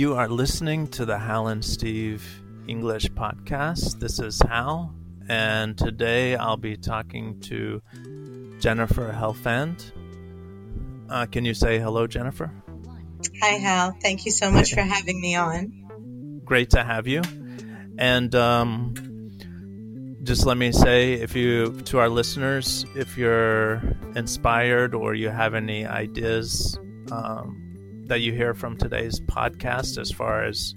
You are listening to the Hal and Steve English podcast. This is Hal, and today I'll be talking to Jennifer Helfand. Uh, can you say hello, Jennifer? Hi, Hal. Thank you so much for having me on. Great to have you. And um, just let me say, if you to our listeners, if you're inspired or you have any ideas um, that you hear from today's podcast as far as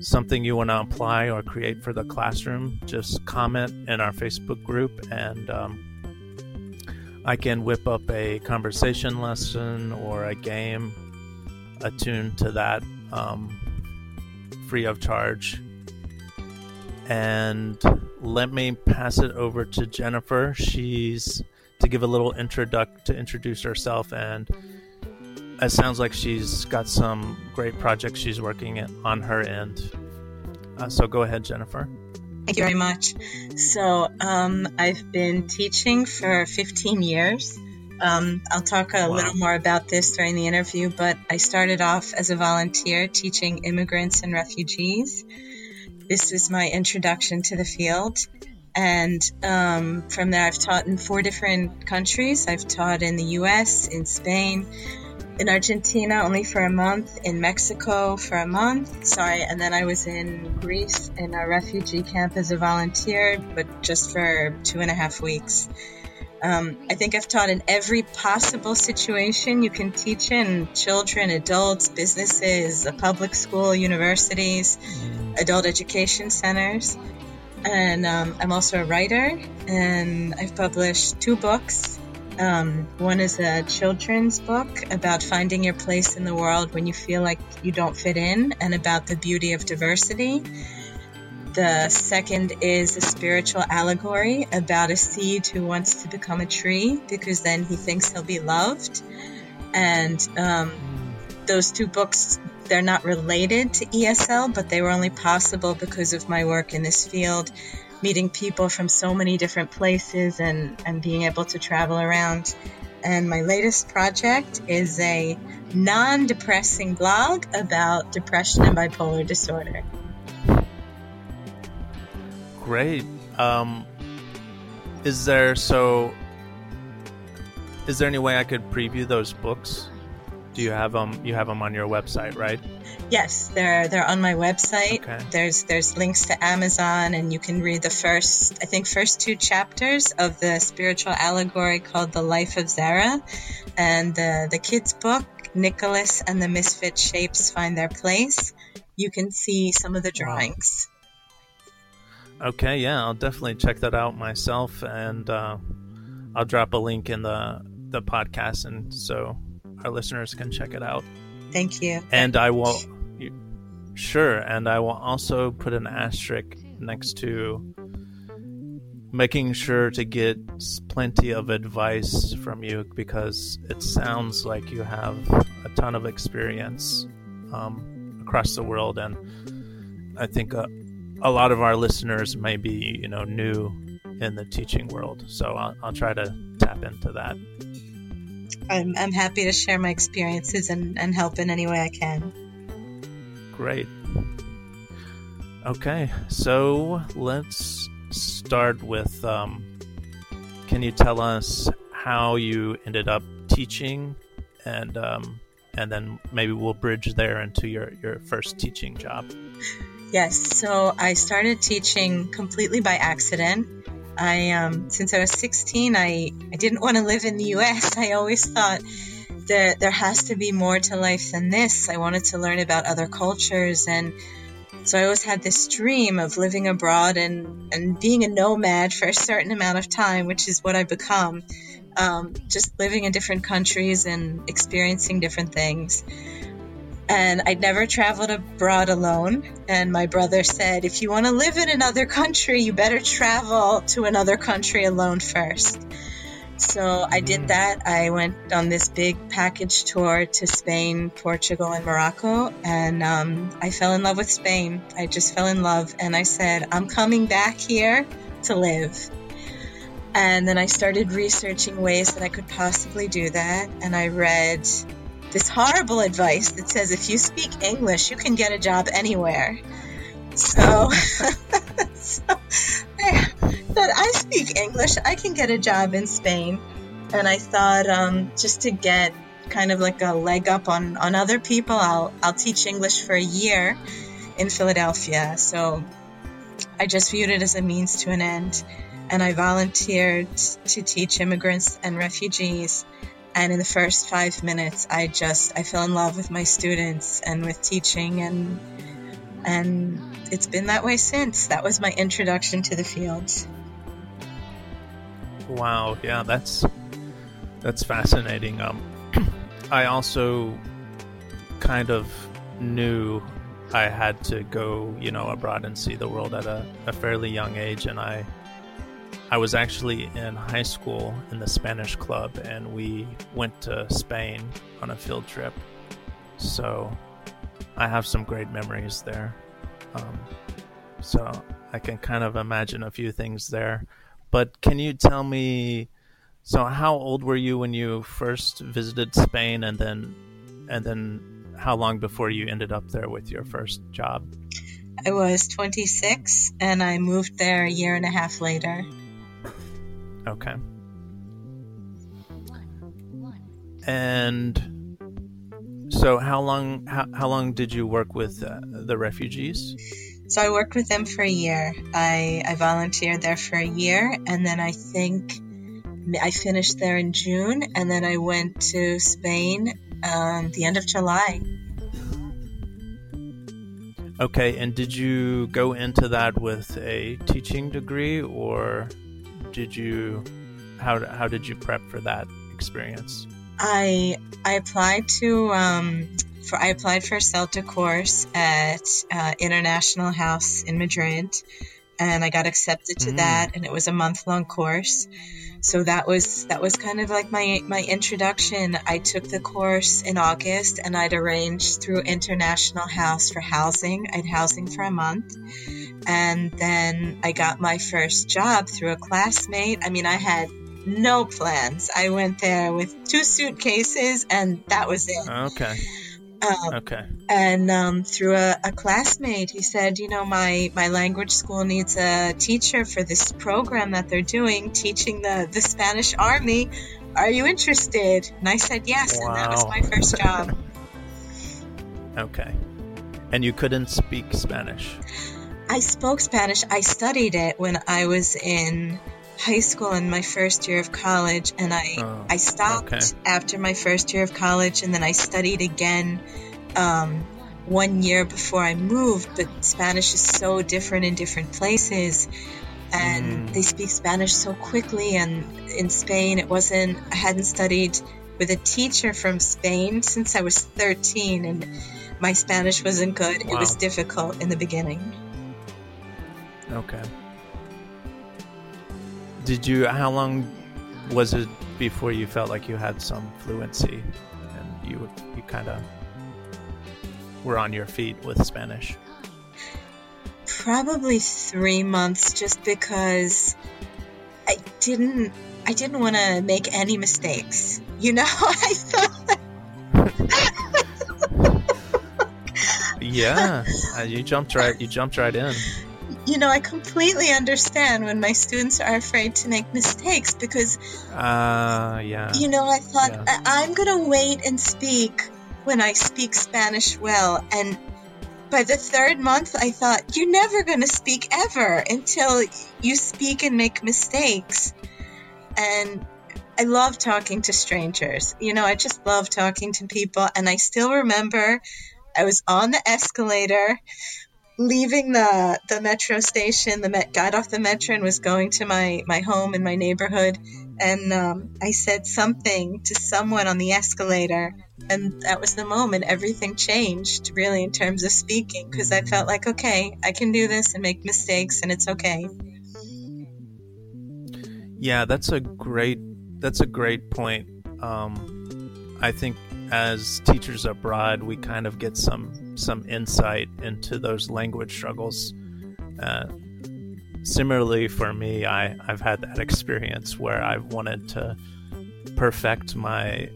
something you want to apply or create for the classroom, just comment in our Facebook group and um, I can whip up a conversation lesson or a game attuned to that um, free of charge. And let me pass it over to Jennifer. She's to give a little introduct to introduce herself and it sounds like she's got some great projects she's working on her end. Uh, so go ahead, Jennifer. Thank you very much. So um, I've been teaching for 15 years. Um, I'll talk a wow. little more about this during the interview, but I started off as a volunteer teaching immigrants and refugees. This was my introduction to the field. And um, from there, I've taught in four different countries. I've taught in the US, in Spain, in Argentina only for a month, in Mexico for a month, sorry, and then I was in Greece in a refugee camp as a volunteer, but just for two and a half weeks. Um, I think I've taught in every possible situation you can teach in children, adults, businesses, a public school, universities, mm. adult education centers. And um, I'm also a writer, and I've published two books um, one is a children's book about finding your place in the world when you feel like you don't fit in and about the beauty of diversity. The second is a spiritual allegory about a seed who wants to become a tree because then he thinks he'll be loved. And um, those two books, they're not related to ESL, but they were only possible because of my work in this field meeting people from so many different places and, and being able to travel around. And my latest project is a non depressing blog about depression and bipolar disorder. Great. Um, is there so? Is there any way I could preview those books? Do you have them? You have them on your website, right? Yes, they're they're on my website. Okay. There's there's links to Amazon, and you can read the first I think first two chapters of the spiritual allegory called "The Life of Zara," and the the kids book Nicholas and the Misfit Shapes Find Their Place. You can see some of the drawings. Okay, yeah, I'll definitely check that out myself, and uh, I'll drop a link in the the podcast, and so our listeners can check it out. Thank you. And I will Sure, and I will also put an asterisk next to making sure to get plenty of advice from you because it sounds like you have a ton of experience um, across the world, and I think a, a, lot of our listeners may be, you know, new in the teaching world. So I'll, I'll try to tap into that. I'm, I'm happy to share my experiences and, and help in any way I can. Great. Okay, so let's start with um, can you tell us how you ended up teaching and um, and then maybe we'll bridge there into your, your first teaching job. Yes, so I started teaching completely by accident. I um, since I was 16, I, I didn't want to live in the U.S. I always thought that there has to be more to life than this. I wanted to learn about other cultures and so I always had this dream of living abroad and, and being a nomad for a certain amount of time, which is what I've become. Um, just living in different countries and experiencing different things. And I'd never traveled abroad alone. And my brother said, if you want to live in another country, you better travel to another country alone first. So I did mm. that. I went on this big package tour to Spain, Portugal, and Morocco, and um, I fell in love with Spain. I just fell in love, and I said, I'm coming back here to live. And then I started researching ways that I could possibly do that, and I read this horrible advice that says if you speak English, you can get a job anywhere. So, so I thought I speak English, I can get a job in Spain. And I thought um, just to get kind of like a leg up on, on other people, I'll, I'll teach English for a year in Philadelphia. So I just viewed it as a means to an end. And I volunteered to teach immigrants and refugees. And in the first five minutes, I just I fell in love with my students and with teaching, and and it's been that way since. That was my introduction to the field. Wow, yeah, that's that's fascinating. Um, I also kind of knew I had to go, you know, abroad and see the world at a, a fairly young age, and I I was actually in high school in the Spanish club, and we went to Spain on a field trip. So I have some great memories there. Um, so I can kind of imagine a few things there. But can you tell me? So how old were you when you first visited Spain, and then and then how long before you ended up there with your first job? I was 26 and I moved there a year and a half later. Okay. And so how long how, how long did you work with uh, the refugees? So I worked with them for a year. I I volunteered there for a year and then I think I finished there in June and then I went to Spain um, the end of July. Okay, and did you go into that with a teaching degree, or did you how how did you prep for that experience? I I applied to um, for I applied for a CELTA course at uh, International House in Madrid, and I got accepted to mm. that, and it was a month long course so that was that was kind of like my my introduction. I took the course in August and I'd arranged through International House for housing. I'd housing for a month. And then I got my first job through a classmate. I mean, I had no plans. I went there with two suitcases and that was it. Okay. Um, okay. And um, through a, a, classmate, he said, you know, my, my language school needs a teacher for this program that they're doing, teaching the, the Spanish army. Are you interested? And I said yes, wow. and that was my first job. okay. And you couldn't speak Spanish? I spoke Spanish. I studied it when I was in high school and my first year of college, and I oh, I stopped okay. after my first year of college, and then I studied again um, one year before I moved. But Spanish is so different in different places, and mm. they speak Spanish so quickly. And in Spain, it wasn't. I hadn't studied with a teacher from Spain since I was 13, and my Spanish wasn't good. Wow. It was difficult in the beginning. Okay. Did you? How long was it before you felt like you had some fluency, and you you kind of were on your feet with Spanish? Probably three months, just because I didn't I didn't want to make any mistakes. You know, I thought. yeah, uh, you jumped right. You jumped right in you know, I completely understand when my students are afraid to make mistakes because, uh, yeah, you know, I thought yeah. I- am gonna wait and speak when I speak Spanish well, and by the third month, I thought you're never gonna speak ever until you speak and make mistakes, and. I love talking to strangers. You know, I just love talking to people. And I still remember I was on the escalator leaving the the metro station, the met, got off the metro and was going to my my home in my neighborhood, and um, I said something to someone on the escalator, and that was the moment everything changed really in terms of speaking because I felt like okay, I can do this and make mistakes, and it's okay. Yeah, that's a great that's a great point. Um, I think as teachers abroad, we kind of get some some insight into those language struggles. Uh, similarly, for me, I I've had that experience where I've wanted to perfect my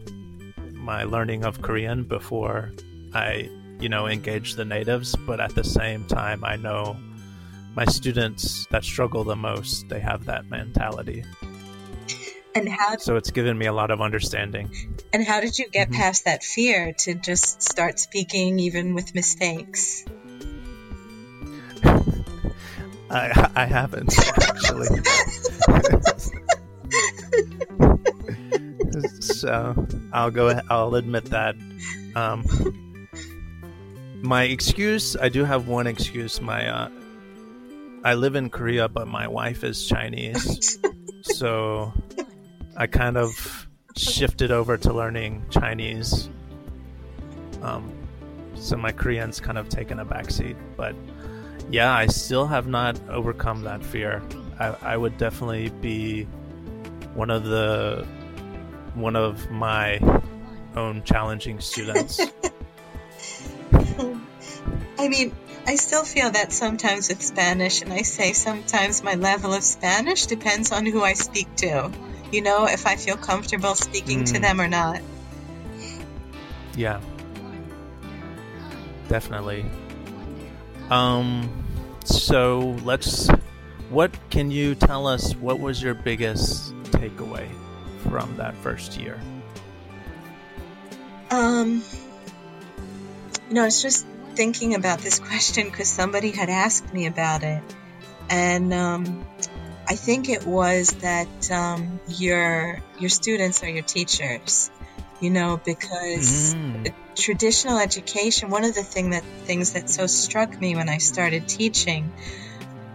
my learning of Korean before I, you know, engage the natives. But at the same time, I know my students that struggle the most, they have that mentality. And how? So it's given me a lot of understanding. And how did you get mm-hmm. past that fear to just start speaking even with mistakes? I I haven't actually. so I'll go. I'll admit that. Um, my excuse. I do have one excuse. My uh, I live in Korea, but my wife is Chinese, so I kind of shifted over to learning Chinese. Um, so my Korean's kind of taken a backseat, but yeah, I still have not overcome that fear. I, I would definitely be one of the one of my own challenging students. I mean, I still feel that sometimes with Spanish, and I say sometimes my level of Spanish depends on who I speak to. You know, if I feel comfortable speaking mm. to them or not. Yeah. Definitely. Um so let's what can you tell us what was your biggest takeaway from that first year? Um you know, I was just thinking about this question because somebody had asked me about it. And um, I think it was that um, your your students are your teachers, you know, because mm. traditional education. One of the thing that things that so struck me when I started teaching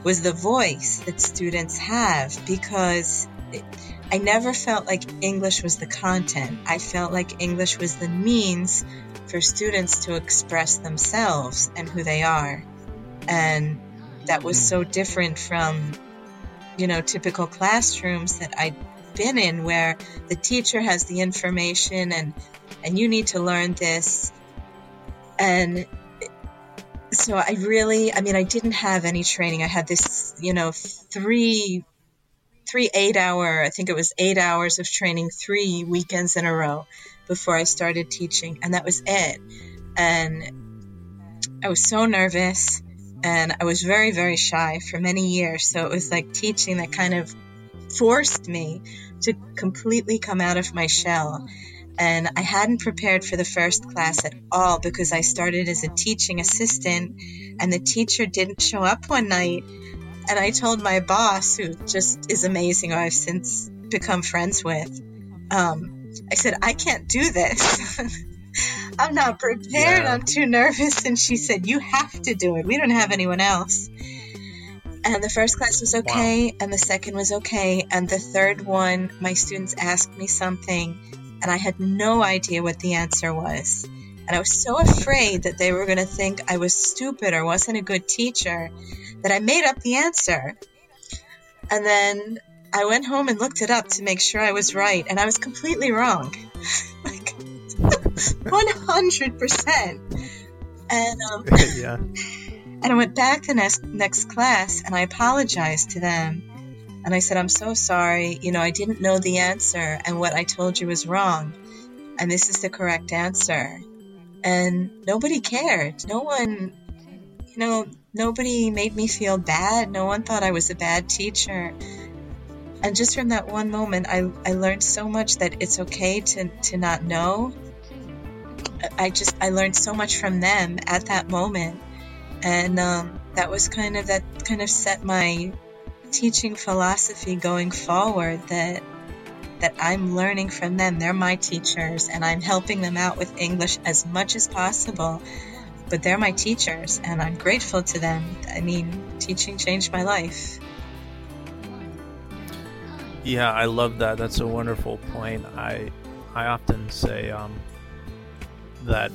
was the voice that students have because. It, I never felt like English was the content. I felt like English was the means for students to express themselves and who they are. And that was so different from, you know, typical classrooms that I'd been in where the teacher has the information and, and you need to learn this. And so I really, I mean, I didn't have any training. I had this, you know, three, three eight hour, I think it was eight hours of training, three weekends in a row before I started teaching, and that was it. And I was so nervous and I was very, very shy for many years. So it was like teaching that kind of forced me to completely come out of my shell. And I hadn't prepared for the first class at all because I started as a teaching assistant and the teacher didn't show up one night. And I told my boss, who just is amazing, who I've since become friends with, um, I said, I can't do this. I'm not prepared. Yeah. I'm too nervous. And she said, You have to do it. We don't have anyone else. And the first class was okay, wow. and the second was okay, and the third one, my students asked me something, and I had no idea what the answer was. And I was so afraid that they were going to think I was stupid or wasn't a good teacher that I made up the answer. And then I went home and looked it up to make sure I was right, and I was completely wrong. like, 100%. And, um, yeah. and I went back to next, next class and I apologized to them. And I said, I'm so sorry. You know, I didn't know the answer, and what I told you was wrong. And this is the correct answer. And nobody cared. No one, you know, nobody made me feel bad. No one thought I was a bad teacher and just from that one moment I, I learned so much that it's okay to, to not know i just i learned so much from them at that moment and um, that was kind of that kind of set my teaching philosophy going forward that that i'm learning from them they're my teachers and i'm helping them out with english as much as possible but they're my teachers and i'm grateful to them i mean teaching changed my life yeah, I love that. That's a wonderful point. I I often say um, that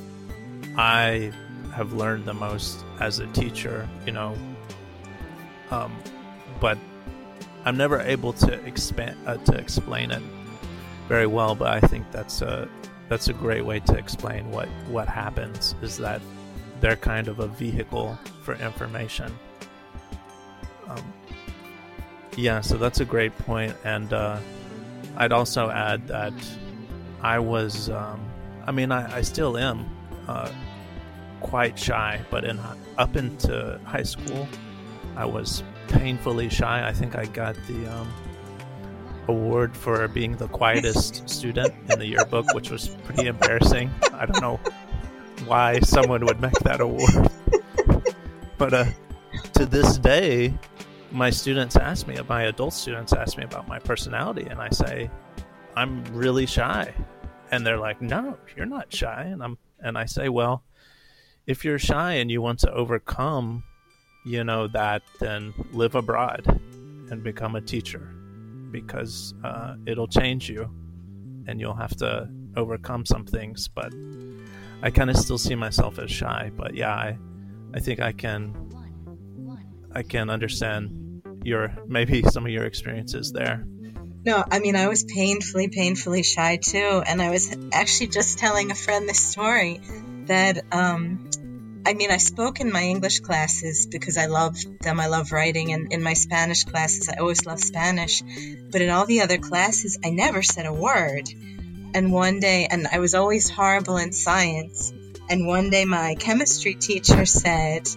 I have learned the most as a teacher, you know, um, but I'm never able to expand uh, to explain it very well. But I think that's a that's a great way to explain what what happens is that they're kind of a vehicle for information. Um, yeah, so that's a great point, and uh, I'd also add that I was um, I mean, I, I still am uh, quite shy, but in up into high school, I was painfully shy. I think I got the um, award for being the quietest student in the yearbook, which was pretty embarrassing. I don't know why someone would make that award, but uh, to this day, my students ask me, my adult students ask me about my personality, and I say, I'm really shy. And they're like, No, you're not shy. And I'm and I say, Well, if you're shy and you want to overcome, you know, that, then live abroad and become a teacher because uh, it'll change you and you'll have to overcome some things. But I kind of still see myself as shy. But yeah, I, I think I can, I can understand your maybe some of your experiences there. No, I mean, I was painfully, painfully shy too. And I was actually just telling a friend this story that, um, I mean, I spoke in my English classes because I loved them. I love writing. And in my Spanish classes, I always loved Spanish. But in all the other classes, I never said a word. And one day, and I was always horrible in science. And one day, my chemistry teacher said,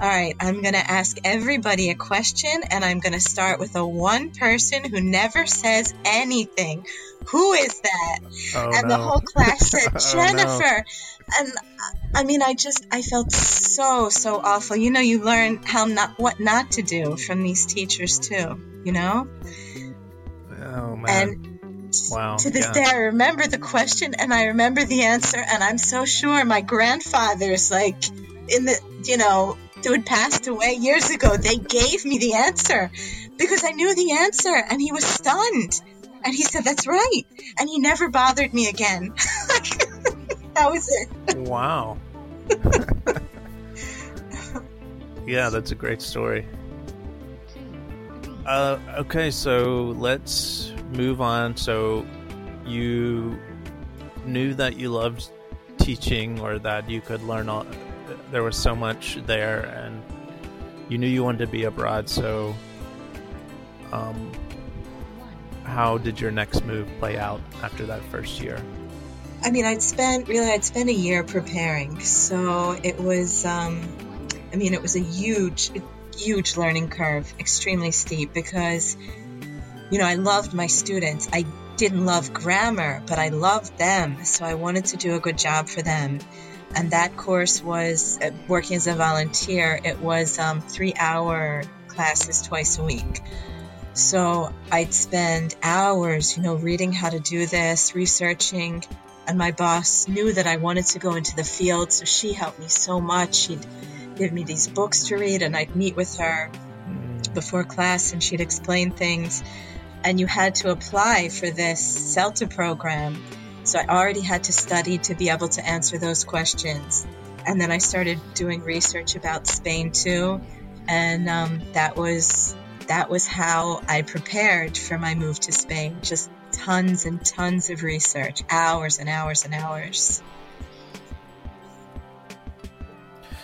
all right, I'm going to ask everybody a question, and I'm going to start with a one person who never says anything. Who is that? Oh, and no. the whole class said, Oh, Jennifer. no. And I mean, I just, I felt so, so awful. You know, you learn how not, what not to do from these teachers too, you know? Oh man! And wow. to this yeah. day, I remember the question and I remember the answer, and I'm so sure my grandfather's like in the, you know, who had passed away years ago, they gave me the answer because I knew the answer, and he was stunned. And he said, "That's right," and he never bothered me again. that was it. Wow. yeah, that's a great story. Uh, okay, so let's move on. So, you knew that you loved teaching, or that you could learn all. There was so much there, and you knew you wanted to be abroad. So, um, how did your next move play out after that first year? I mean, I'd spent really, I'd spent a year preparing, so it was. Um, I mean, it was a huge, huge learning curve, extremely steep because, you know, I loved my students. I didn't love grammar, but I loved them, so I wanted to do a good job for them. And that course was uh, working as a volunteer. It was um, three-hour classes twice a week. So I'd spend hours, you know, reading how to do this, researching, and my boss knew that I wanted to go into the field, so she helped me so much. She'd give me these books to read, and I'd meet with her before class, and she'd explain things. And you had to apply for this CELTA program, so I already had to study to be able to answer those questions. And then I started doing research about Spain too, and um, that was that was how I prepared for my move to Spain. Just tons and tons of research, hours and hours and hours.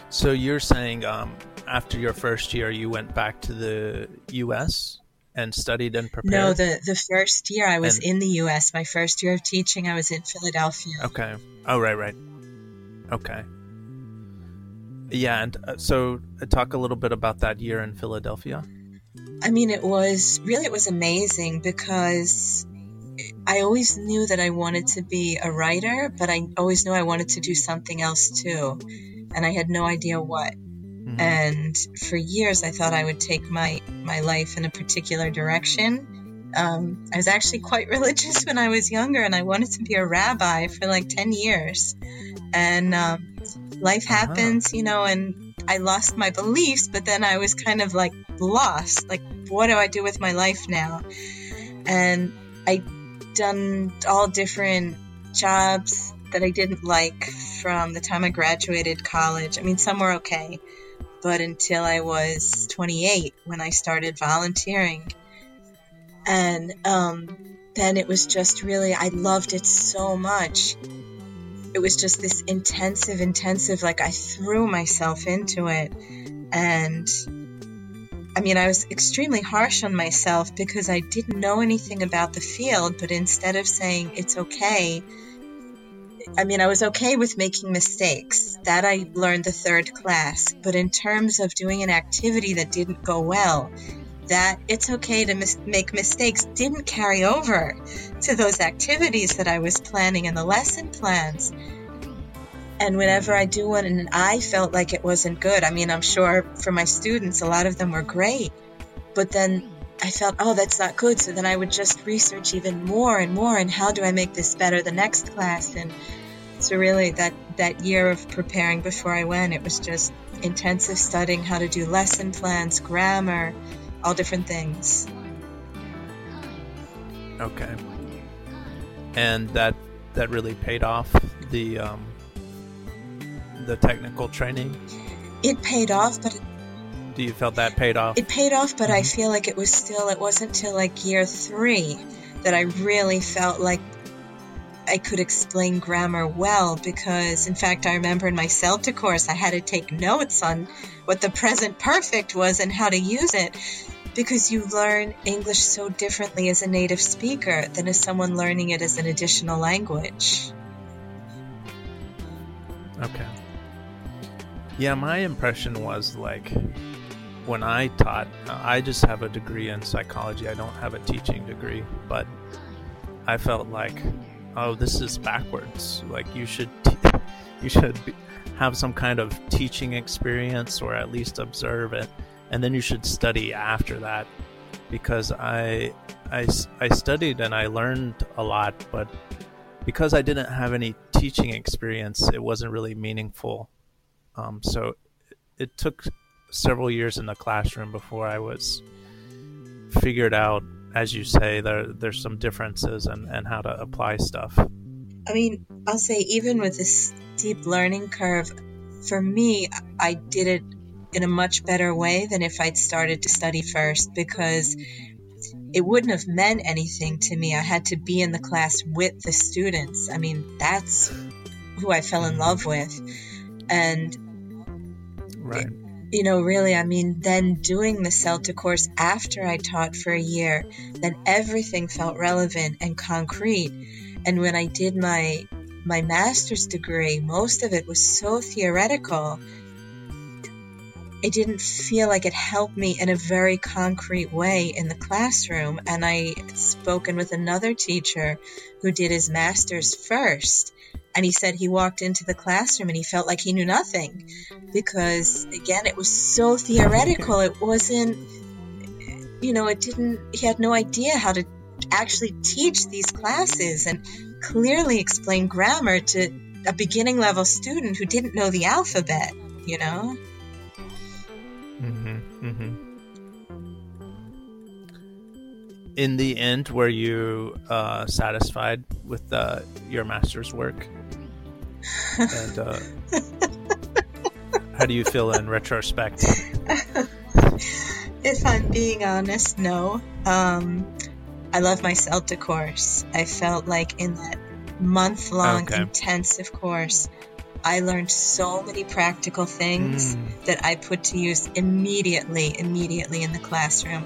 So you're saying um, after your first year, you went back to the U.S. and studied and prepared? No, the the first year I was And- in the U.S. My first year of teaching, I was in Philadelphia. Okay. Oh, right, right. Okay. Yeah, and uh, so uh, talk a little bit about that year in Philadelphia. I mean, it was really it was amazing because I always knew that I wanted to be a writer, but I always knew I wanted to do something else too, and I had no idea what. Mhm. And for years, I thought I would take my my life in a particular direction. Um, I was actually quite religious when I was younger, and I wanted to be a rabbi for like ten years. And um, life Uh-huh. happens, you know, and I lost my beliefs, but then I was kind of like lost. Like, what do I do with my life now? And I done all different jobs that I didn't like from the time I graduated college. I mean, some were okay, but until I was 28 when I started volunteering. And um, then it was just really, I loved it so much. It was just this intensive, intensive, like I threw myself into it. And I mean, I was extremely harsh on myself because I didn't know anything about the field, but instead of saying it's okay, I mean, I was okay with making mistakes. That I learned the third class. But in terms of doing an activity that didn't go well, that it's okay to mis- make mistakes didn't carry over to those activities that I was planning in the lesson plans. And whenever I do one and I felt like it wasn't good, I mean, I'm sure for my students, a lot of them were great. But then I felt, oh, that's not good. So then I would just research even more and more. And how do I make this better the next class? And so really that, that year of preparing before I went, it was just intensive studying how to do lesson plans, grammar, all different things. Okay. And that that really paid off the um, the technical training. It paid off, but it, do you felt that paid off? It paid off, but mm-hmm. I feel like it was still. It wasn't till like year three that I really felt like I could explain grammar well because, in fact, I remember in my CELTA course I had to take notes on what the present perfect was and how to use it because you learn English so differently as a native speaker than as someone learning it as an additional language. Okay. Yeah, my impression was like when I taught, I just have a degree in psychology. I don't have a teaching degree, but I felt like, oh, this is backwards. Like you should, you should have some kind of teaching experience or at least observe it and then you should study after that because I, I, I studied and I learned a lot, but because I didn't have any teaching experience, it wasn't really meaningful. Um, so it took several years in the classroom before I was figured out, as you say, there there's some differences and, and how to apply stuff. I mean, I'll say even with this steep learning curve, for me, I did it in a much better way than if I'd started to study first because it wouldn't have meant anything to me. I had to be in the class with the students. I mean, that's who I fell in love with. And, right. You know, really, I mean, then doing the CELTA course after I taught for a year, then everything felt relevant and concrete. And when I did my my master's degree, most of it was so theoretical it didn't feel like it helped me in a very concrete way in the classroom. And I had spoken with another teacher who did his master's first. And he said he walked into the classroom and he felt like he knew nothing because, again, it was so theoretical. It wasn't, you know, it didn't, he had no idea how to actually teach these classes and clearly explain grammar to a beginning level student who didn't know the alphabet, you know? Mm-hmm. Mm-hmm. In the end, were you uh, satisfied with uh, your master's work? And uh, how do you feel in retrospect? if I'm being honest, no. Um, I love my CELTA course. I felt like in that month long okay. intensive course, I learned so many practical things mm. that I put to use immediately, immediately in the classroom.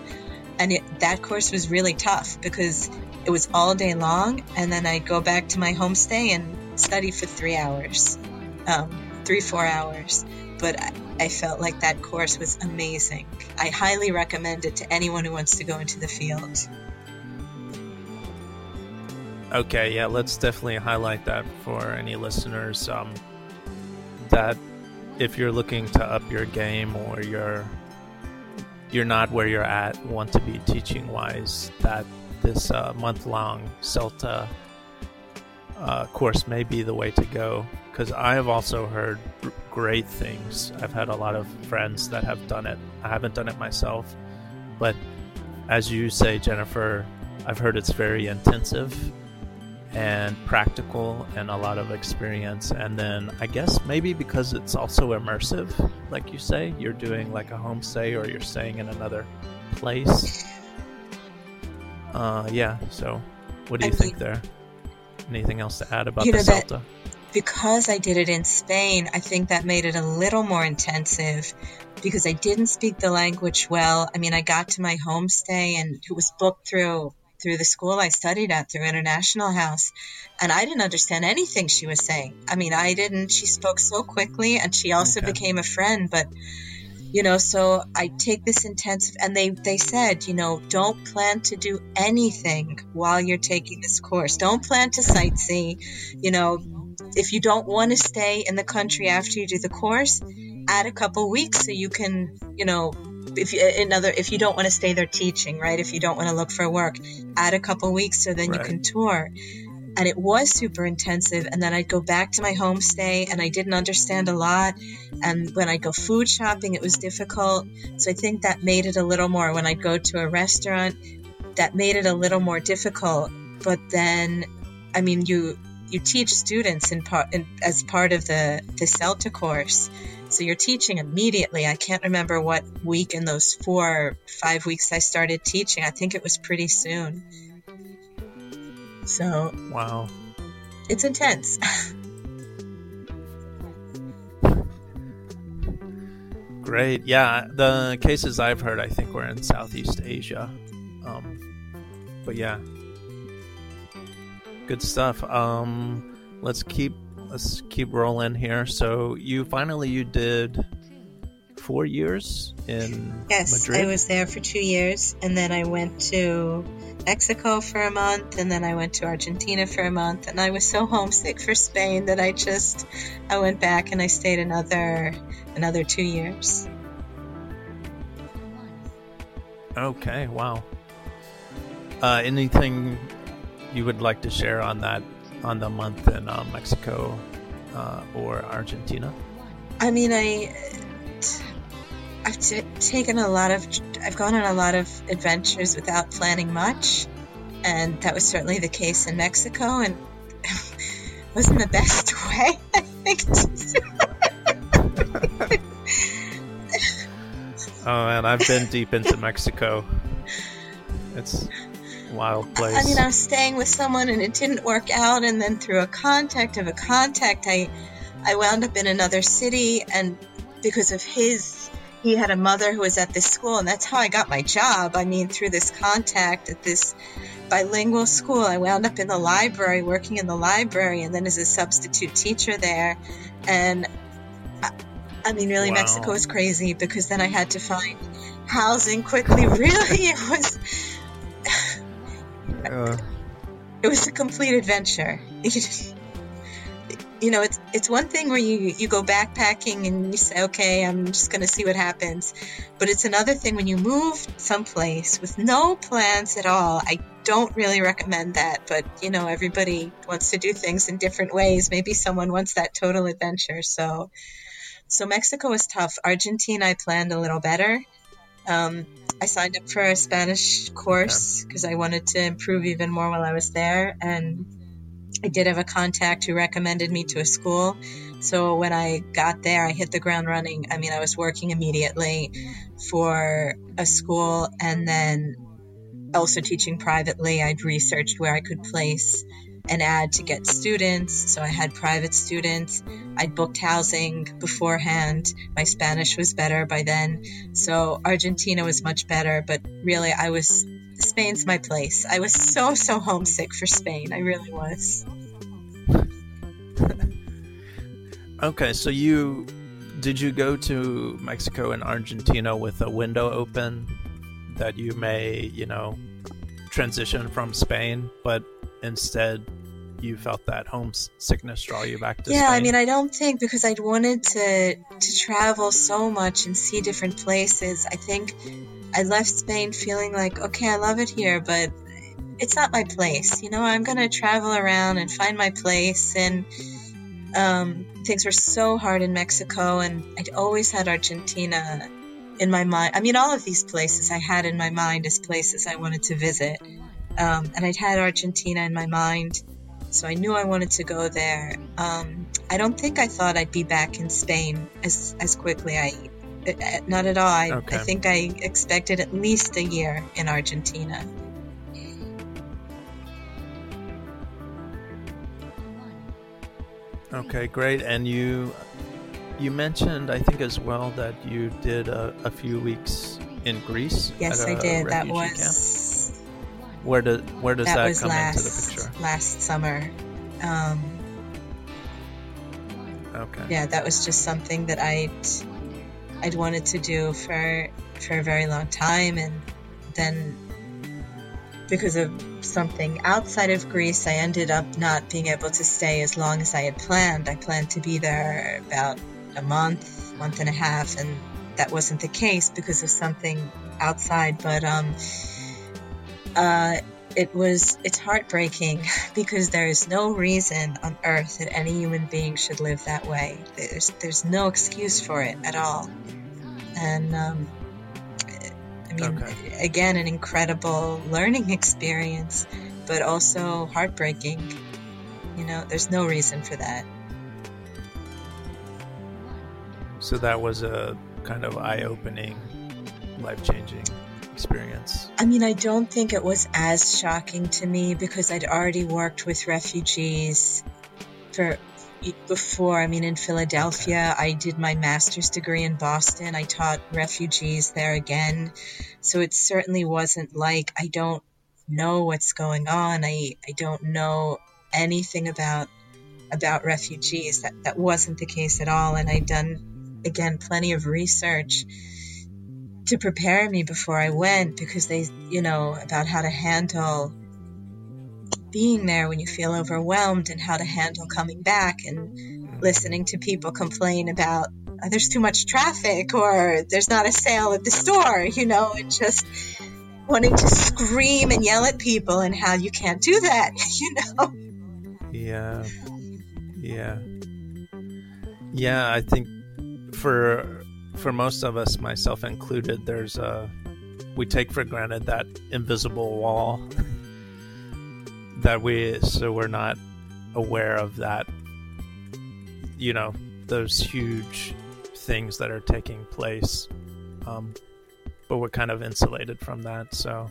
And it, that course was really tough because it was all day long, and then I'd go back to my homestay and study for three hours, um, three, four hours. But I, I felt like that course was amazing. I highly recommend it to anyone who wants to go into the field. Okay, yeah, let's definitely highlight that for any listeners. Um, that if you're looking to up your game or you're you're not where you're at, want to be teaching wise, that this uh, month long CELTA uh, course may be the way to go. Because I have also heard great things. I've had a lot of friends that have done it. I haven't done it myself, but as you say, Jennifer, I've heard it's very intensive and practical and a lot of experience. And then I guess maybe because it's also immersive, like you say, you're doing like a homestay or you're staying in another place. Uh, yeah. So, what do you I think there? Anything else to add about the CELTA? because I did it in Spain, I think that made it a little more intensive because I didn't speak the language well. I mean, I got to my homestay and it was booked through through the school I studied at, through International House, and I didn't understand anything she was saying. I mean, I didn't. She spoke so quickly, and she also okay. became a friend, but you know so i take this intensive and they they said you know don't plan to do anything while you're taking this course. Don't plan to sightsee. You know if you don't want to stay in the country after you do the course add a couple weeks so you can you know if you, another if you don't want to stay there teaching right? If you don't want to look for work add a couple weeks so then right. you can tour and it was super intensive and then i'd go back to my homestay and i didn't understand a lot and when i go food shopping it was difficult. So i think that made it a little more when i'd go to a restaurant that made it a little more difficult. But then i mean you you teach students in part in, as part of the the CELTA course. So you're teaching immediately. I can't remember what week in those four five weeks i started teaching. I think it was pretty soon so wow, it's intense. Great, yeah. The cases I've heard, I think, were in Southeast Asia. Um, but yeah, good stuff. Um, let's keep let's keep rolling here. So you finally you did four years in yes, Madrid? I was there for two years, and then I went to Mexico for a month, and then I went to Argentina for a month, and I was so homesick for Spain that I just I went back and I stayed another another two years. Okay, wow. Uh, anything you would like to share on that on the month in uh, Mexico uh, or Argentina? I mean, I I've t- taken a lot of, I've gone on a lot of adventures without planning much, and that was certainly the case in Mexico, and wasn't the best way, I think. oh man, I've been deep into Mexico. It's wild place. I mean, I was staying with someone and it didn't work out, and then through a contact of a contact, I, I wound up in another city, and because of his he had a mother who was at this school, and that's how I got my job. I mean, through this contact at this bilingual school, I wound up in the library, working in the library, and then as a substitute teacher there. And I, I mean, really, wow. Mexico was crazy because then I had to find housing quickly. Really, it was. Uh. It was a complete adventure you know, it's it's one thing where you you go backpacking and you say, okay, I'm just going to see what happens, but it's another thing when you move someplace with no plans at all. I don't really recommend that, but you know, everybody wants to do things in different ways. Maybe someone wants that total adventure. So, so Mexico was tough. Argentina, I planned a little better. Um, I signed up for a Spanish course because I wanted to improve even more while I was there, and I did have a contact who recommended me to a school. So when I got there, I hit the ground running. I mean, I was working immediately for a school and then also teaching privately. I'd researched where I could place an ad to get students. So I had private students. I'd booked housing beforehand. My Spanish was better by then. So Argentina was much better, but really I was Spain's my place. I was so, so homesick for Spain. I really was. okay, so you did you go to Mexico and Argentina with a window open that you may, you know, transition from Spain, but instead you felt that homesickness draw you back to yeah, Spain? I mean, I don't think because I'd wanted to to travel so much and see different places. I think I left Spain feeling like, okay, I love it here, but it's not my place. You know, I'm going to travel around and find my place. And um, things were so hard in Mexico, and I'd always had Argentina in my mind. I mean, all of these places I had in my mind as places I wanted to visit. Um, and I'd had Argentina in my mind, so I knew I wanted to go there. Um, I don't think I thought I'd be back in Spain as, as quickly. I not at all. I, okay. I think I expected at least a year in Argentina. Okay, great. And you you mentioned, I think, as well that you did a, a few weeks in Greece. Yes, I did. That was camp. Where does where does that, that, come last into the picture? last summer. Um, Okay. yeah, that was just something that I'd I'd wanted to do for for a very long time, and then because of something outside of Greece, I ended up not being able to stay as long as I had planned. I planned to be there about a month, month and a half, and that wasn't the case because of something outside. But um, uh, it was it's heartbreaking because there is no reason on earth that any human being should live that way. There's there's no excuse for it at all, and um, I mean, Okay. again, an incredible learning experience, but also heartbreaking. You know, there's no reason for that. So that was a kind of eye-opening, life-changing experience. I mean, I don't think it was as shocking to me because I'd already worked with refugees for before. I mean, in Philadelphia, I did my master's degree in Boston. I taught refugees there again. So it certainly wasn't like I don't know what's going on. I, I don't know anything about about refugees. That that wasn't the case at all. And I'd done again plenty of research to prepare me before I went because they, you know, about how to handle being there when you feel overwhelmed and how to handle coming back and listening to people complain about "Oh, there's too much traffic or there's not a sale at the store, you know, and just wanting to scream and yell at people and how you can't do that, you know. Yeah. Yeah. Yeah, I think for for most of us, myself included, there's a we take for granted that invisible wall that we so we're not aware of that you know those huge things that are taking place um, but we're kind of insulated from that so.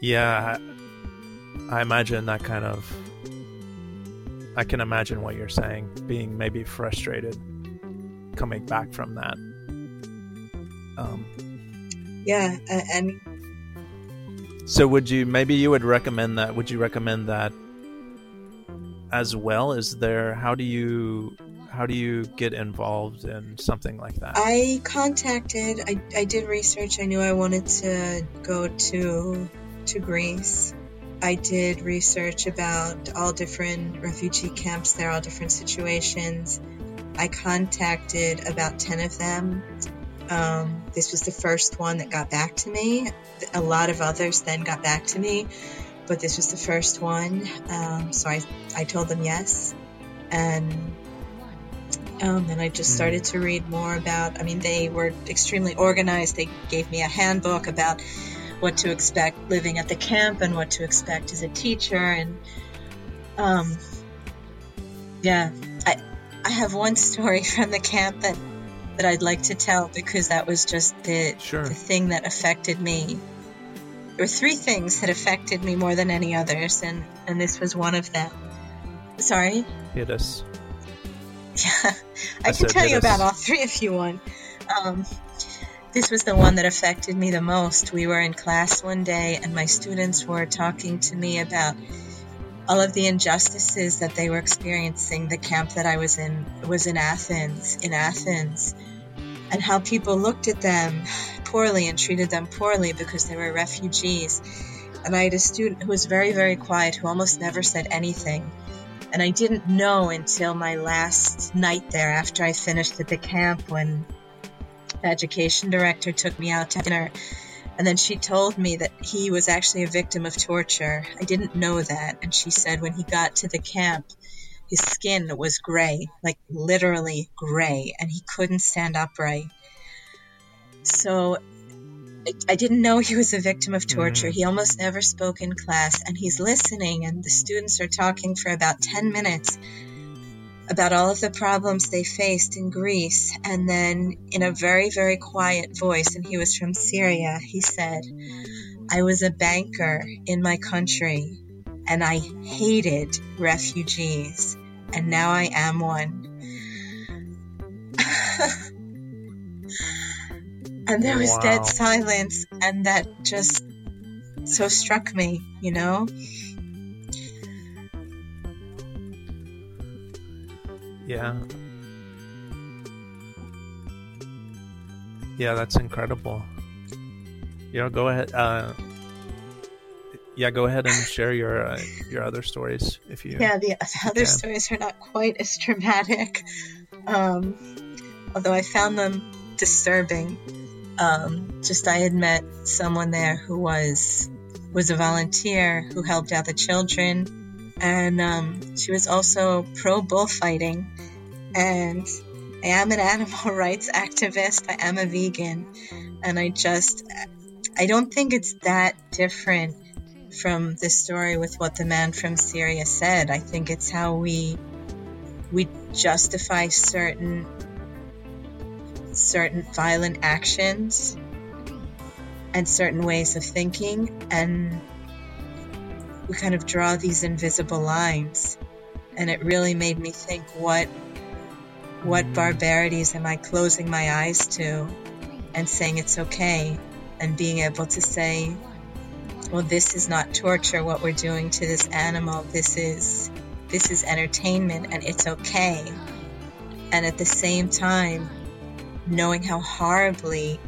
Yeah I, I imagine that kind of i can imagine what you're saying being maybe frustrated coming back from that um, Yeah, and So would you maybe you would recommend that would you recommend that as well? Is there how do you how do you get involved in something like that? I contacted. I, I did research. I knew I wanted to go to to Greece. I did research about all different refugee camps there, all different situations. I contacted about ten of them. Um, this was the first one that got back to me. A lot of others then got back to me, but this was the first one. Um, so I I told them yes, and um, and I just started to read more about. I mean, they were extremely organized. They gave me a handbook about what to expect living at the camp and what to expect as a teacher. And um, yeah, I have one story from the camp that that I'd like to tell because that was just the Sure. the thing that affected me. There were three things that affected me more than any others, and and this was one of them. Sorry. Hit us. Yeah, I, I can tell you us. about all three if you want. Um, this was the one that affected me the most. We were in class one day, and my students were talking to me about all of the injustices that they were experiencing. The camp that I was in was in Athens, in Athens, and how people looked at them poorly and treated them poorly because they were refugees. And I had a student who was very, very quiet, who almost never said anything. And I didn't know until my last night there after I finished at the camp when the education director took me out to dinner. And then she told me that he was actually a victim of torture. I didn't know that. And she said when he got to the camp, his skin was gray, like literally gray, and he couldn't stand upright. So I, didn't know he was a victim of torture. Mhm. He almost never spoke in class, and he's listening, and the students are talking for about 10 minutes about all of the problems they faced in Greece. And then, in a very, very quiet voice, and he was from Syria, he said, I was a banker in my country, and I hated refugees, and now I am one. and there was Wow. dead silence, and that just so struck me, you know? Yeah. Yeah, that's incredible. Yeah, go ahead. Uh, yeah, go ahead and share your uh, your other stories if you. Yeah, the other stories are not quite as dramatic, um, although I found them disturbing. Um, just I had met someone there who was was a volunteer who helped out the children, and um, she was also pro bullfighting, and I am an animal rights activist. I am a vegan, and I just I don't think it's that different from this story with what the man from Syria said. I think it's how we we justify certain certain violent actions and certain ways of thinking and we kind of draw these invisible lines. And it really made me think what what barbarities am I closing my eyes to and saying it's okay? And being able to say well this is not torture what we're doing to this animal. This is this is entertainment and it's okay. And at the same time knowing how horribly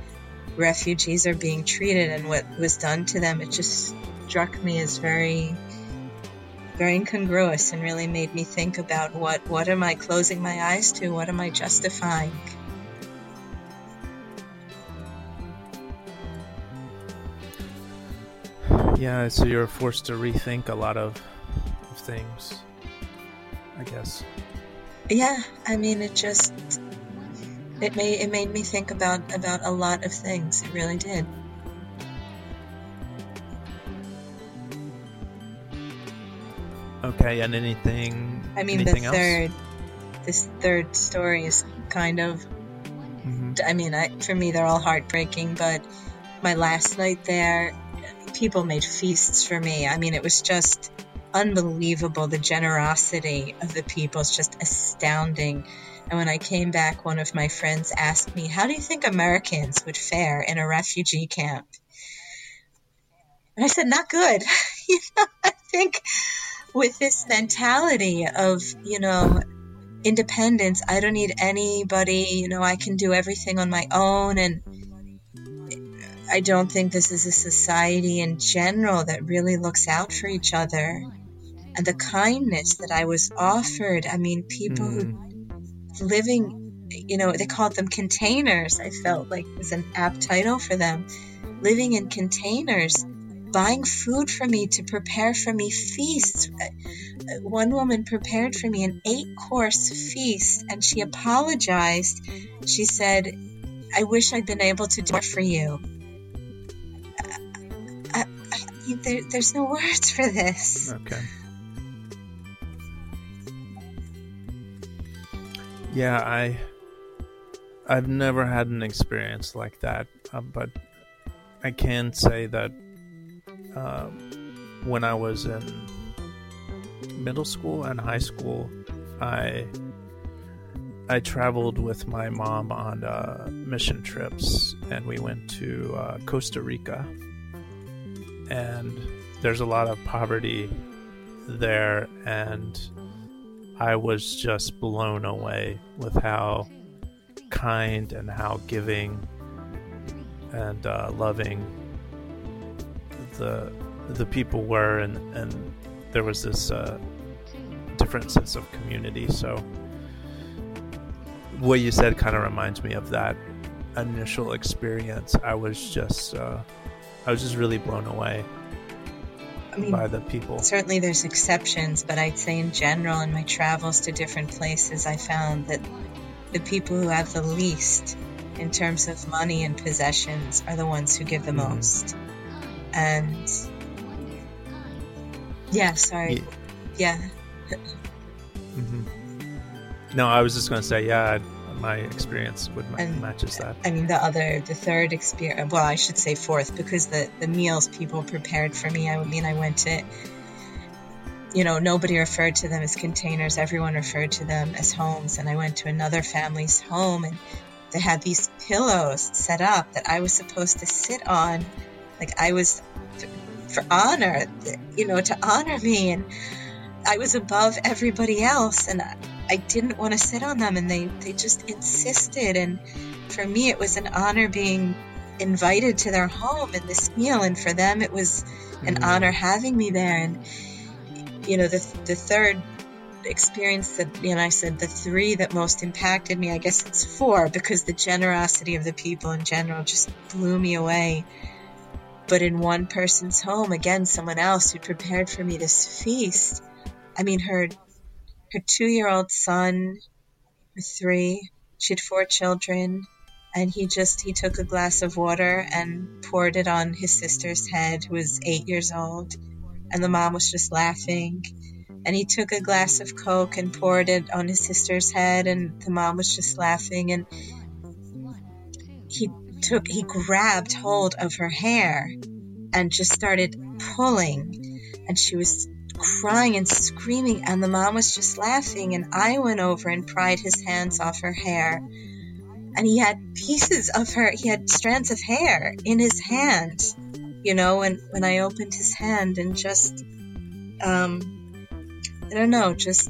refugees are being treated and what was done to them it just struck me as very very incongruous and really made me think about what what am I closing my eyes to? What am I justifying? Yeah, so you're forced to rethink a lot of, of things, I guess. Yeah, I mean, it just it made it made me think about about a lot of things. It really did. Okay, and anything? I mean, anything the else? third, this third story is kind of. hmm I mean, I, for me, they're all heartbreaking. But my last night there, people made feasts for me. I mean, it was just unbelievable. The generosity of the people is just astounding. And when I came back, one of my friends asked me, "How do you think Americans would fare in a refugee camp?" And I said, "Not good." you know, I think with this mentality of, you know, independence, I don't need anybody, you know, I can do everything on my own. And I don't think this is a society in general that really looks out for each other. And the kindness that I was offered, I mean, people who hmm. living, you know, they called them containers. I felt like it was an apt title for them. Living in containers buying food for me to prepare for me feasts. Uh, uh, one woman prepared for me an eight course feast and she apologized. She said, I wish I'd been able to do more for you. Uh, I, I, there, there's no words for this. Okay. Yeah, I I've never had an experience like that, uh, but I can say that um, when I was in middle school and high school, I I traveled with my mom on uh, mission trips, and we went to uh, Costa Rica. And there's a lot of poverty there, and I was just blown away with how kind and how giving and uh, loving the the people were, and and there was this uh, different sense of community. So what you said kind of reminds me of that initial experience. I was just uh, I was just really blown away I mean, by the people. certainly there's exceptions, but I'd say in general, in my travels to different places, I found that the people who have the least in terms of money and possessions are the ones who give the Mhm. most. And yeah, sorry. Yeah. hmm No, I was just going to say, yeah, my experience would And- matches that. I mean, the other, the third experience, well, I should say fourth, because the, the meals people prepared for me, I mean, I went to, you know, nobody referred to them as containers, everyone referred to them as homes. And I went to another family's home and they had these pillows set up that I was supposed to sit on. Like, I was for honor, you know, to honor me. And I was above everybody else, and I, I didn't want to sit on them, and they, they just insisted. And for me, it was an honor being invited to their home in this meal, and for them, it was an mm-hmm. honor having me there. And you know, the the third experience that you know I said the three that most impacted me. I guess it's four because the generosity of the people in general just blew me away. But in one person's home, again, someone else who prepared for me this feast. I mean, her her two year old son, three, she had four children, and he just he took a glass of water and poured it on his sister's head, who was eight years old, and the mom was just laughing. And he took a glass of Coke and poured it on his sister's head, and the mom was just laughing. And he took he grabbed hold of her hair and just started pulling. And she was crying and screaming and the mom was just laughing and I went over and pried his hands off her hair. And he had pieces of her he had strands of hair in his hand you know and when I opened his hand and just um I don't know just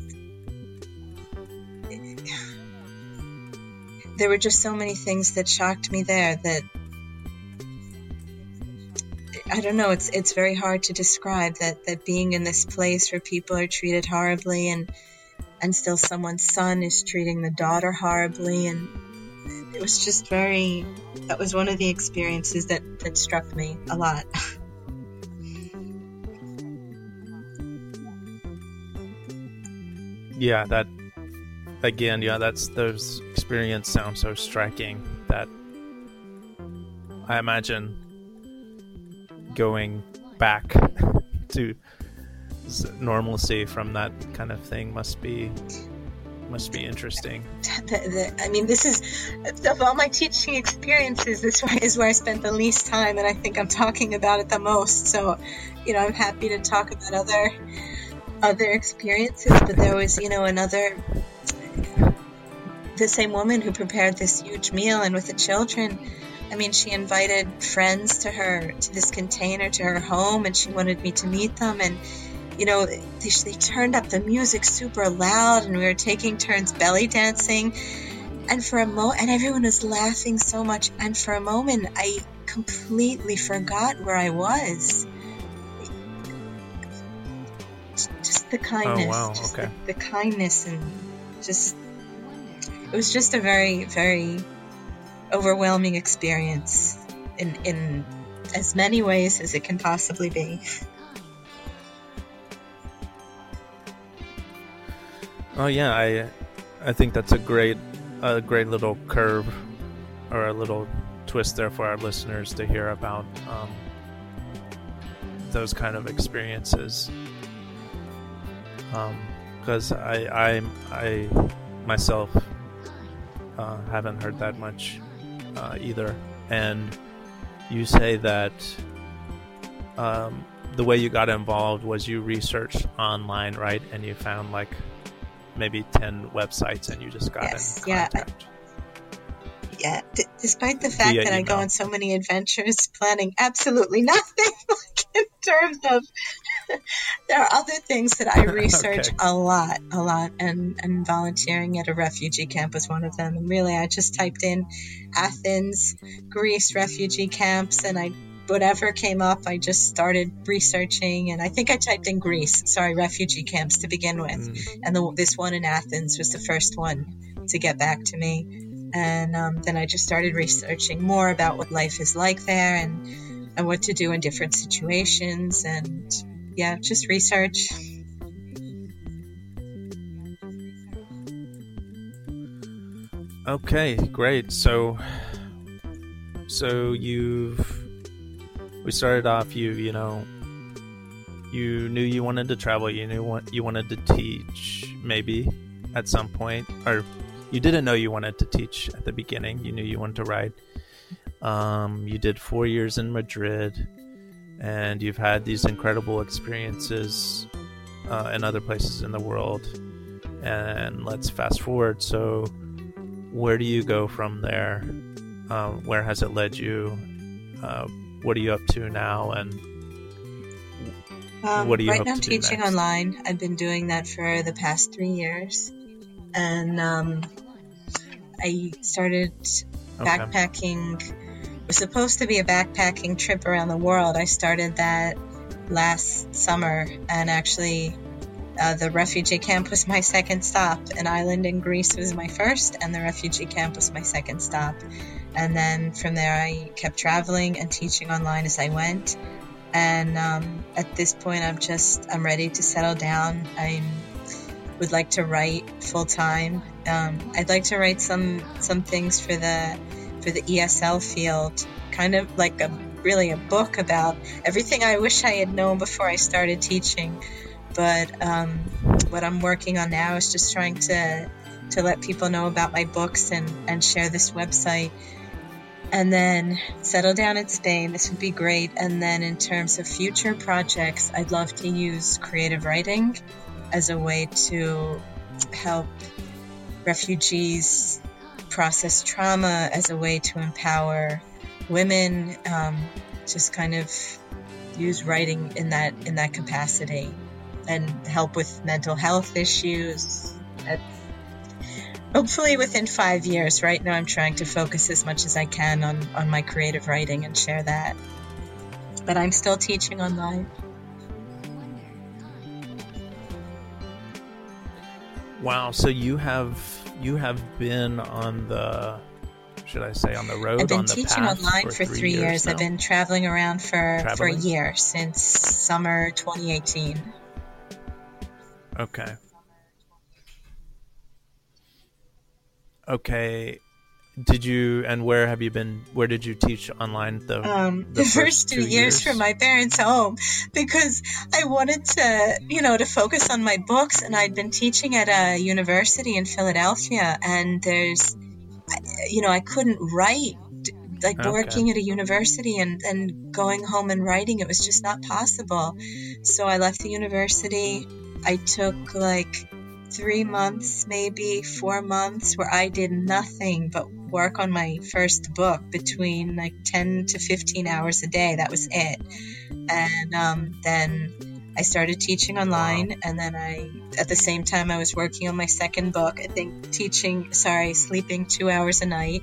there were just so many things that shocked me there that I don't know. It's it's very hard to describe that that being in this place where people are treated horribly and and still someone's son is treating the daughter horribly and it was just very that was one of the experiences that that struck me a lot. yeah, that again, yeah, that's those experience sounds so striking that I imagine going back to normalcy from that kind of thing must be must be interesting. The, the, I mean, this is of all my teaching experiences. This is where I spent the least time, and I think I'm talking about it the most. So, you know, I'm happy to talk about other other experiences. But there was, you know, another the same woman who prepared this huge meal, and with the children I mean, she invited friends to her, to this container, to her home, and she wanted me to meet them. And, you know, they, they turned up the music super loud, and we were taking turns belly dancing. And for a moment, and everyone was laughing so much. And for a moment, I completely forgot where I was. Just the kindness. Oh, wow. Okay. The, the kindness and just, it was just a very, very overwhelming experience in, in as many ways as it can possibly be. Oh yeah, I I think that's a great a great little curve or a little twist there for our listeners to hear about um, those kind of experiences. Because um, I I I myself uh, haven't heard that much uh, either. And you say that um, the way you got involved was you researched online, right? And you found like maybe 10 websites and you just got yes, in contact. Yeah. Yeah, D- despite the fact that email. I go on so many adventures planning absolutely nothing, like in terms of there are other things that I research okay. a lot, a lot, and, and volunteering at a refugee camp was one of them. And really, I just typed in Athens, Greece refugee camps, and I whatever came up, I just started researching. And I think I typed in Greece, sorry, refugee camps to begin with, mm. and the, this one in Athens was the first one to get back to me. And um, then I just started researching more about what life is like there and and what to do in different situations and yeah, just research. Okay, great. So, so you've we started off. You you know, you knew you wanted to travel. You knew what you wanted to teach. Maybe at some point, or you didn't know you wanted to teach at the beginning. You knew you wanted to write. Um, you did four years in Madrid and you've had these incredible experiences uh, in other places in the world. And let's fast forward. So, where do you go from there? Um, where has it led you? Uh, what are you up to now? And Um, what do you right now, I'm teaching next? online. I've been doing that for the past three years, and um, I started Okay. backpacking. Was supposed to be a backpacking trip around the world. I started that last summer, and actually, uh, the refugee camp was my second stop. An island in Greece was my first, and the refugee camp was my second stop. And then from there, I kept traveling and teaching online as I went. And um, at this point, I'm just I'm ready to settle down. I would like to write full time. Um, I'd like to write some some things for the for the ESL field, kind of like a really a book about everything I wish I had known before I started teaching. But um, what I'm working on now is just trying to to let people know about my books and and share this website and then settle down in Spain. This would be great. And then in terms of future projects, I'd love to use creative writing as a way to help refugees process trauma, as a way to empower women. Um, just kind of use writing in that in that capacity and help with mental health issues. Hopefully within five years. Right now, I'm trying to focus as much as I can on, on my creative writing and share that. But I'm still teaching online. Wow. So you have you have been on the should I say on the road I've been teaching online for for three, three years. now? I've been traveling around for, for a year since summer 2018. Okay. Okay. Did you and where have you been? Where did you teach online? The um, the the, first, two, years, from my parents' home because I wanted to, you know, to focus on my books. And I'd been teaching at a university in Philadelphia, and there's, you know, I couldn't write. Like Okay. working at a university and, and going home and writing, it was just not possible. So I left the university. I took like three months, maybe four months, where I did nothing but work on my first book between like 10 to 15 hours a day. That was it. And um, then I started teaching online, and then I, at the same time, I was working on my second book. I think teaching, sorry, sleeping two hours a night.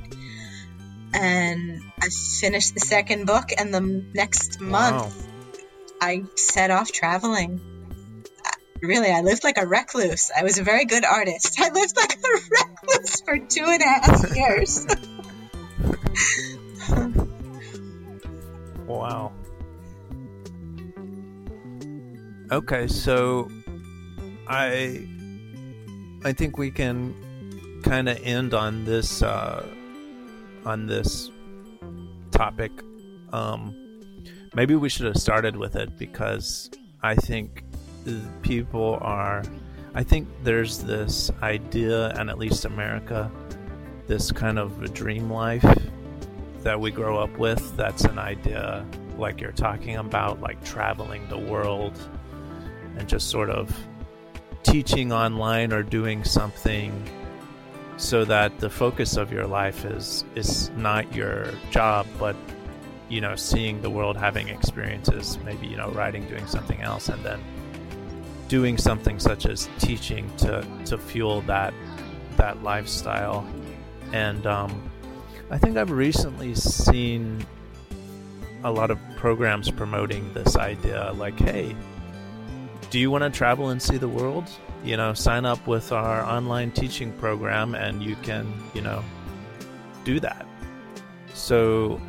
And I finished the second book, and the next month, Wow. I set off traveling. Really, I lived like a recluse. I was a very good artist. I lived like a recluse for two and a half years. Wow. Okay, so I I think we can kind of end on this uh, on this topic. Um, maybe we should have started with it because I think people are. I think there's this idea, and at least America, this kind of a dream life that we grow up with that's an idea like you're talking about like traveling the world and just sort of teaching online or doing something so that the focus of your life is is not your job but you know seeing the world having experiences maybe you know writing doing something else and then doing something such as teaching to to fuel that that lifestyle and um I think I've recently seen a lot of programs promoting this idea like, hey, do you want to travel and see the world? You know, sign up with our online teaching program and you can, you know, do that. So,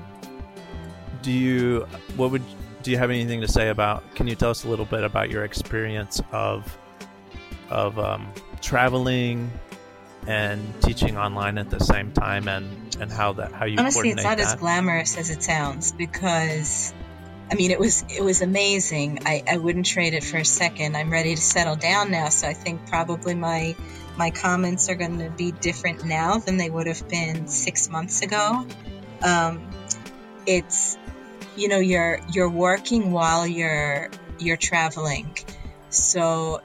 do you, what would, do you have anything to say about, can you tell us a little bit about your experience of, of um, traveling and teaching online at the same time and, and how that, how you Honestly, it's not as glamorous as it sounds because, I mean, it was it was amazing. I, I wouldn't trade it for a second. I'm ready to settle down now, so I think probably my my comments are going to be different now than they would have been six months ago. Um, it's you know you're you're working while you're you're traveling, so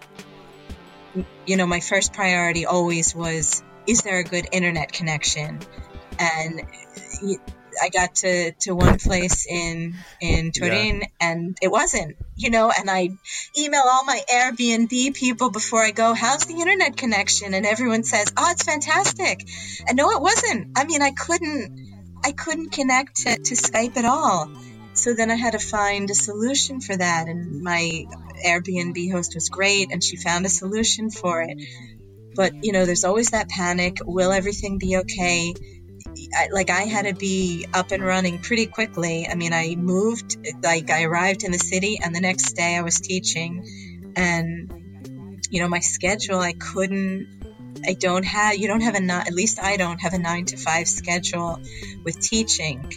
you know my first priority always was is there a good internet connection and i got to, to one place in in Turin yeah. and it wasn't, you know, and I email all my Airbnb people before I go, how's the internet connection? And everyone says, oh, it's fantastic. And no, it wasn't. I mean, I couldn't, I couldn't connect to, to Skype at all. So then I had to find a solution for that. And my Airbnb host was great and she found a solution for it. But, you know, there's always that panic. Will everything be okay? I, like I had to be up and running pretty quickly. I mean, I moved, like I arrived in the city, and the next day I was teaching, and you know my schedule. I couldn't. I don't have. You don't have a. At least I don't have a nine to five schedule with teaching.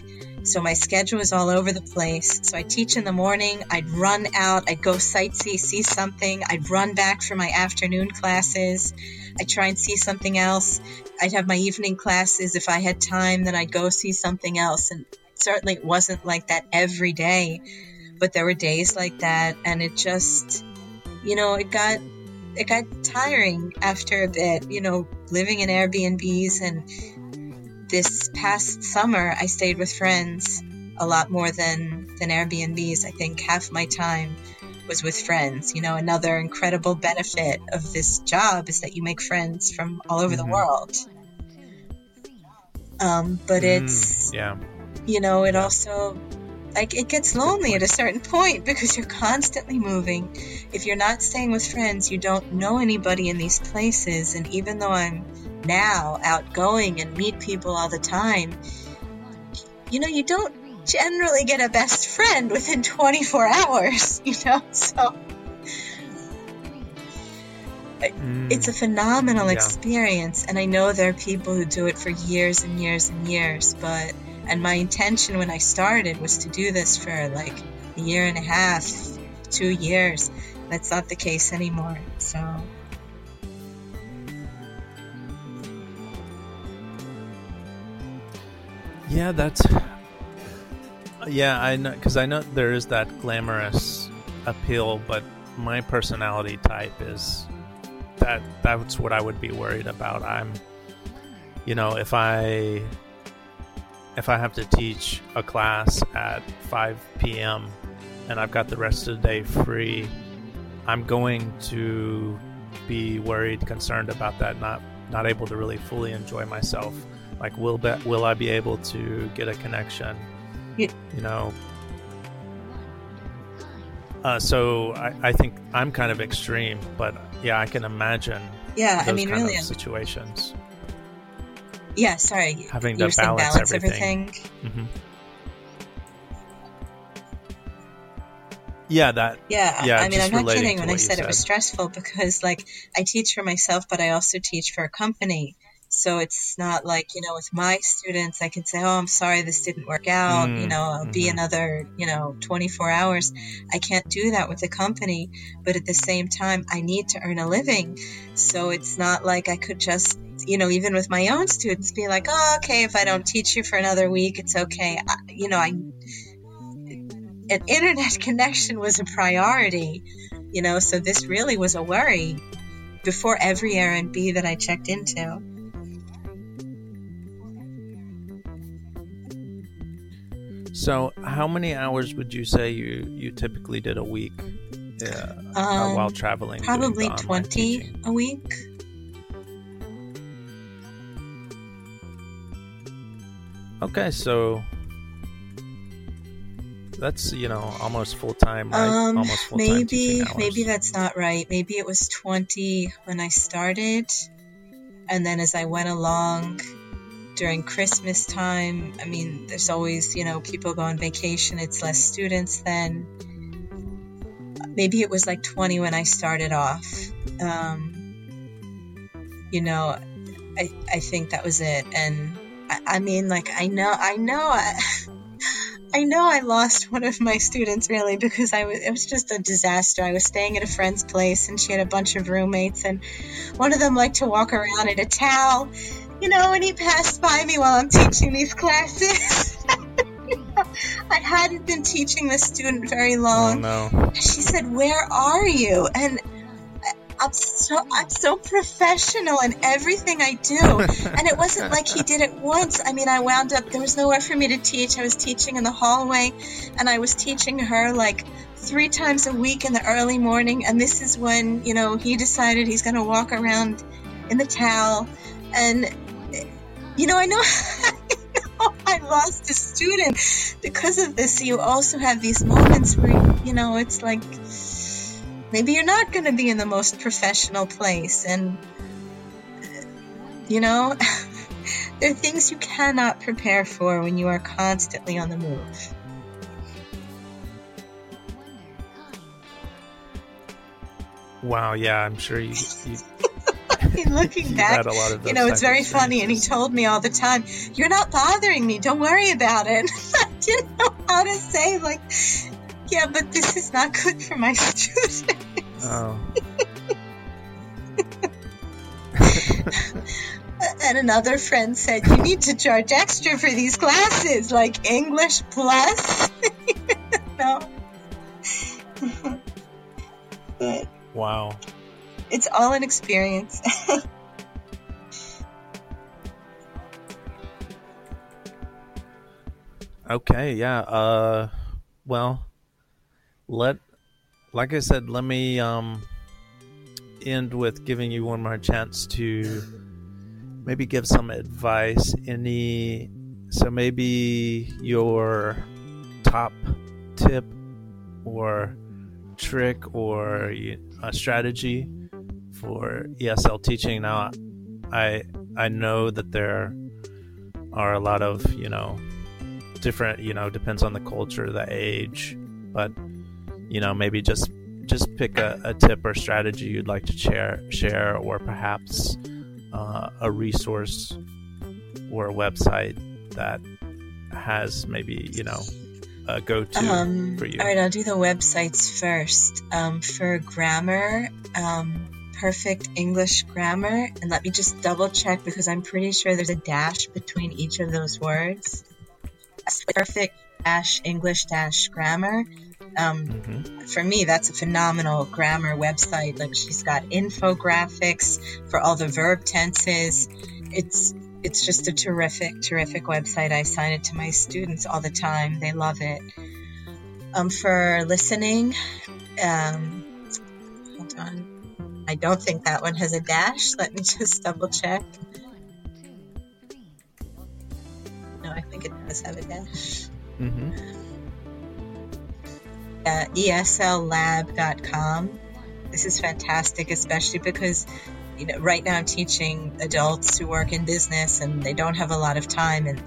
So my schedule was all over the place. So I teach in the morning. I'd run out. I'd go sightsee, see something. I'd run back for my afternoon classes. I'd try and see something else. I'd have my evening classes. If I had time, then I'd go see something else. And certainly it wasn't like that every day, but there were days like that. And it just, you know, it got, it got tiring after a bit, you know, living in Airbnbs and this past summer, I stayed with friends a lot more than than Airbnbs. I think half my time was with friends. You know, another incredible benefit of this job is that you make friends from all over mm-hmm. the world. Um, but mm, it's yeah, you know, it also like it gets lonely at a certain point because you're constantly moving. If you're not staying with friends, you don't know anybody in these places. And even though I'm now outgoing and meet people all the time, you know, you don't generally get a best friend within 24 hours, you know? So mm, it's a phenomenal yeah. experience. And I know there are people who do it for years and years and years, but, and my intention when I started was to do this for like a year and a half, two years. That's not the case anymore. So. Yeah, that's. Yeah, I know because I know there is that glamorous appeal, but my personality type is that. That's what I would be worried about. I'm, you know, if I if I have to teach a class at 5 p.m. and I've got the rest of the day free, I'm going to be worried, concerned about that, not not able to really fully enjoy myself like, will be, will I be able to get a connection? Yeah. You know. Uh, so I, I think I'm kind of extreme, but yeah, I can imagine. Yeah, I mean, really, situations. Yeah, sorry. Having to balance, balance, everything. everything. Mm-hmm. Yeah, that. Yeah, yeah. I mean, I'm not kidding when I said, said it was stressful because, like, I teach for myself, but I also teach for a company. So it's not like, you know, with my students, I can say, oh, I'm sorry this didn't work out. Mm, you know, I'll mm-hmm. be another, you know, 24 hours. I can't do that with a company. But at the same time, I need to earn a living. So it's not like I could just, you know, even with my own students, be like, oh, okay, if I don't teach you for another week, it's okay. I, you know, I, an internet connection was a priority, you know, so this really was a worry before every Airbnb that I checked into. So, how many hours would you say you you typically did a week um, while traveling? Probably twenty teaching? a week. Okay, so that's you know almost full time, right? Um, almost full time. Maybe maybe that's not right. Maybe it was twenty when I started, and then as I went along during Christmas time. I mean, there's always, you know, people go on vacation, it's less students then. Maybe it was like 20 when I started off. Um, you know, I, I think that was it. And I, I mean, like, I know, I know, I, I know I lost one of my students really because I was it was just a disaster. I was staying at a friend's place and she had a bunch of roommates and one of them liked to walk around in a towel you know, when he passed by me while I'm teaching these classes. I hadn't been teaching the student very long. Oh, no. She said, Where are you? And I'm so I'm so professional in everything I do. and it wasn't like he did it once. I mean, I wound up there was nowhere for me to teach. I was teaching in the hallway, and I was teaching her like three times a week in the early morning. And this is when you know he decided he's going to walk around in the towel, and you know I know. I lost a student because of this. You also have these moments where, you know, it's like maybe you're not going to be in the most professional place. And, you know, there are things you cannot prepare for when you are constantly on the move. Wow, yeah, I'm sure you, you looking back, you know, it's very funny. And he told me all the time, "You're not bothering me. Don't worry about it." I didn't know how to say like, "Yeah, but this is not good for my students." Oh. and another friend said, "You need to charge extra for these classes, like English plus." no. but wow it's all an experience. okay, yeah. Uh well, let like I said, let me um end with giving you one more chance to maybe give some advice any so maybe your top tip or trick or a strategy for ESL teaching. Now, I I know that there are a lot of you know different you know depends on the culture, the age, but you know maybe just just pick a, a tip or strategy you'd like to share share or perhaps uh, a resource or a website that has maybe you know a go-to um, for you. All right, I'll do the websites first. Um, for grammar, um, perfect English grammar. And let me just double check because I'm pretty sure there's a dash between each of those words. Perfect dash English dash grammar. Um, mm-hmm. For me, that's a phenomenal grammar website. Like she's got infographics for all the verb tenses. It's it's just a terrific, terrific website. I sign it to my students all the time. They love it. Um, for listening, um, hold on. I don't think that one has a dash. Let me just double check. No, I think it does have a dash. Mm-hmm. Uh, ESLLab.com. This is fantastic, especially because you know right now I'm teaching adults who work in business and they don't have a lot of time and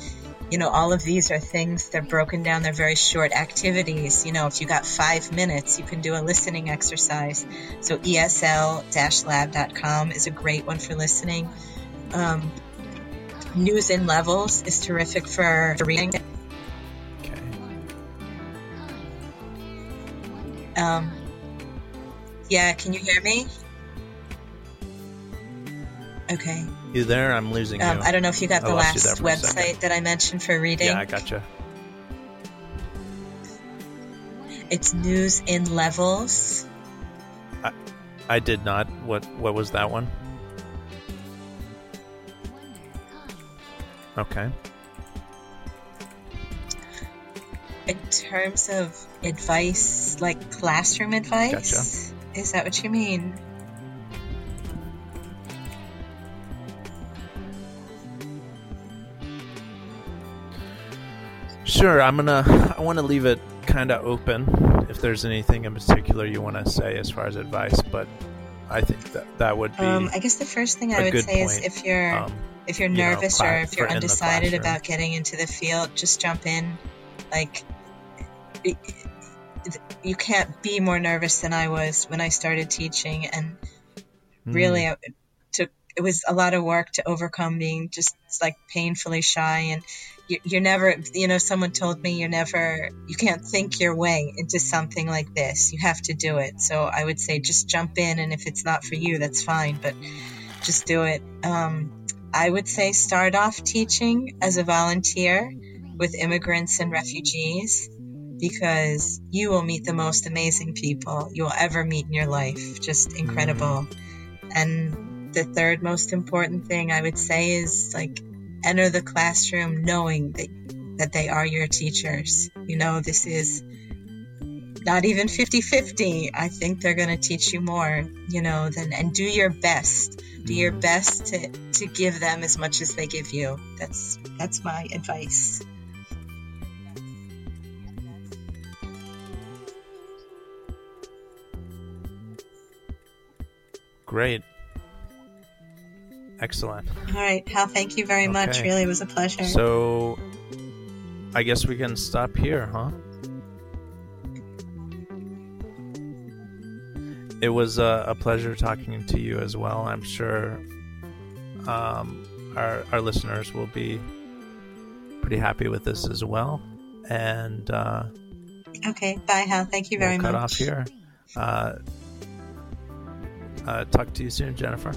you know, all of these are things, they're broken down, they're very short activities. You know, if you got five minutes, you can do a listening exercise. So ESL-lab.com is a great one for listening. Um, News in Levels is terrific for, for reading. Okay. Um, yeah, can you hear me? Okay. You there? I'm losing um, you. I don't know if you got the last website that I mentioned for reading. Yeah, I gotcha. It's News in Levels. I, I did not. What What was that one? Okay. In terms of advice, like classroom advice, gotcha. is that what you mean? Sure, I'm gonna. I want to leave it kind of open if there's anything in particular you want to say as far as advice, but I think that that would be. Um, I guess the first thing I would say point, is if you're um, if you're nervous you know, or if you're undecided about getting into the field, just jump in. Like, you can't be more nervous than I was when I started teaching, and really, mm. it took it was a lot of work to overcome being just like painfully shy and you're never you know someone told me you're never you can't think your way into something like this you have to do it so i would say just jump in and if it's not for you that's fine but just do it um, i would say start off teaching as a volunteer with immigrants and refugees because you will meet the most amazing people you'll ever meet in your life. Just incredible. And the third most important thing I would say is like enter the classroom knowing that that they are your teachers. You know, this is not even 50-50. I think they're going to teach you more, you know, than and do your best. Do your mm-hmm. best to to give them as much as they give you. That's that's my advice. Great. Excellent. All right, Hal, thank you very much. Really, it was a pleasure. So, I guess we can stop here, huh? It was a, a pleasure talking to you as well. I'm sure um, our, our listeners will be pretty happy with this as well. And uh, okay, bye, Hal. Thank you very we'll cut much. off here. Uh, uh, talk to you soon, Jennifer.